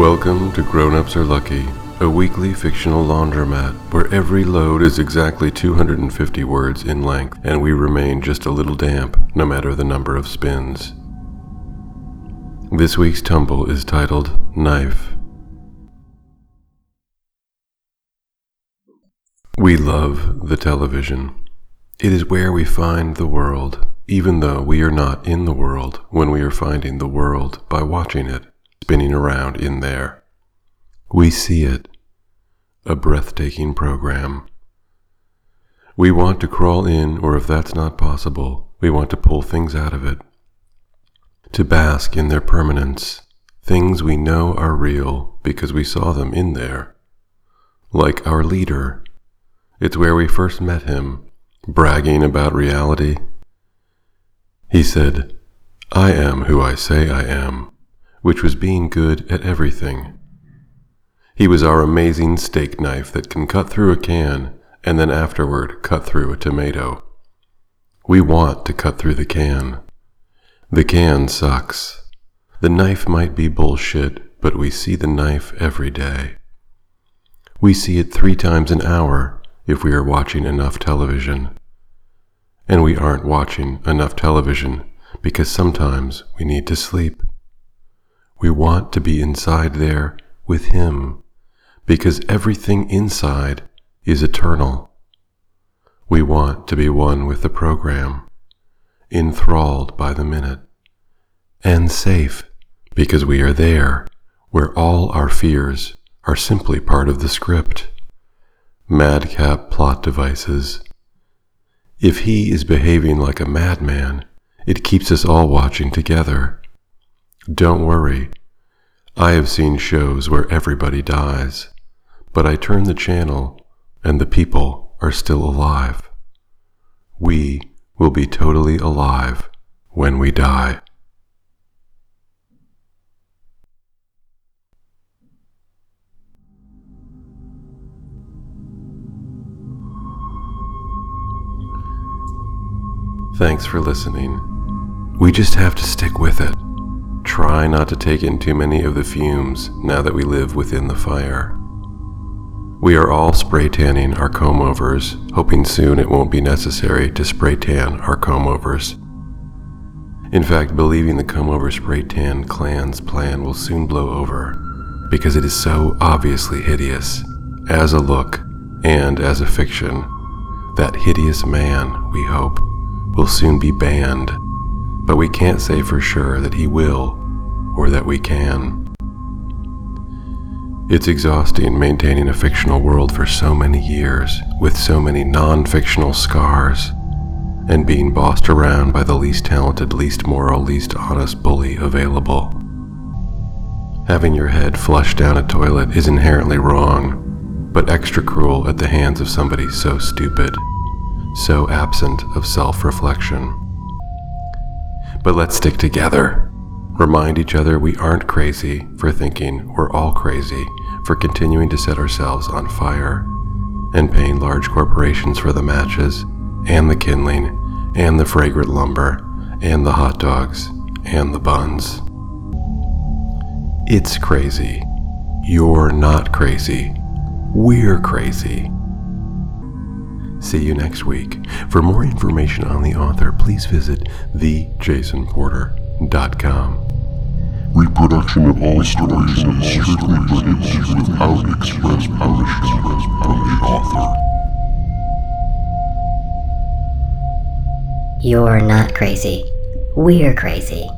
Welcome to Grown Ups Are Lucky, a weekly fictional laundromat where every load is exactly 250 words in length and we remain just a little damp no matter the number of spins. This week's tumble is titled Knife. We love the television. It is where we find the world, even though we are not in the world when we are finding the world by watching it spinning around in there. We see it, a breathtaking program. We want to crawl in, or if that's not possible, we want to pull things out of it, to bask in their permanence, things we know are real because we saw them in there. Like our leader. It's where we first met him, bragging about reality. He said, I am who I say I am which was being good at everything. He was our amazing steak knife that can cut through a can and then afterward cut through a tomato. We want to cut through the can. The can sucks. The knife might be bullshit, but we see the knife every day. We see it three times an hour if we are watching enough television. And we aren't watching enough television because sometimes we need to sleep. We want to be inside there with Him because everything inside is eternal. We want to be one with the program, enthralled by the minute, and safe because we are there where all our fears are simply part of the script. Madcap plot devices. If he is behaving like a madman, it keeps us all watching together. Don't worry. I have seen shows where everybody dies, but I turn the channel and the people are still alive. We will be totally alive when we die. Thanks for listening. We just have to stick with it. Try not to take in too many of the fumes now that we live within the fire. We are all spray tanning our comb overs, hoping soon it won't be necessary to spray tan our comb overs. In fact, believing the comb over spray tan clan's plan will soon blow over because it is so obviously hideous as a look and as a fiction. That hideous man, we hope, will soon be banned but we can't say for sure that he will or that we can. It's exhausting maintaining a fictional world for so many years with so many non fictional scars and being bossed around by the least talented, least moral, least honest bully available. Having your head flushed down a toilet is inherently wrong, but extra cruel at the hands of somebody so stupid, so absent of self reflection. But let's stick together. Remind each other we aren't crazy for thinking we're all crazy for continuing to set ourselves on fire and paying large corporations for the matches and the kindling and the fragrant lumber and the hot dogs and the buns. It's crazy. You're not crazy. We're crazy. See you next week. For more information on the author, please visit thejasonporter.com. Reproduction of all stories is strictly prohibited without express permission from the author. You're not crazy. We're crazy.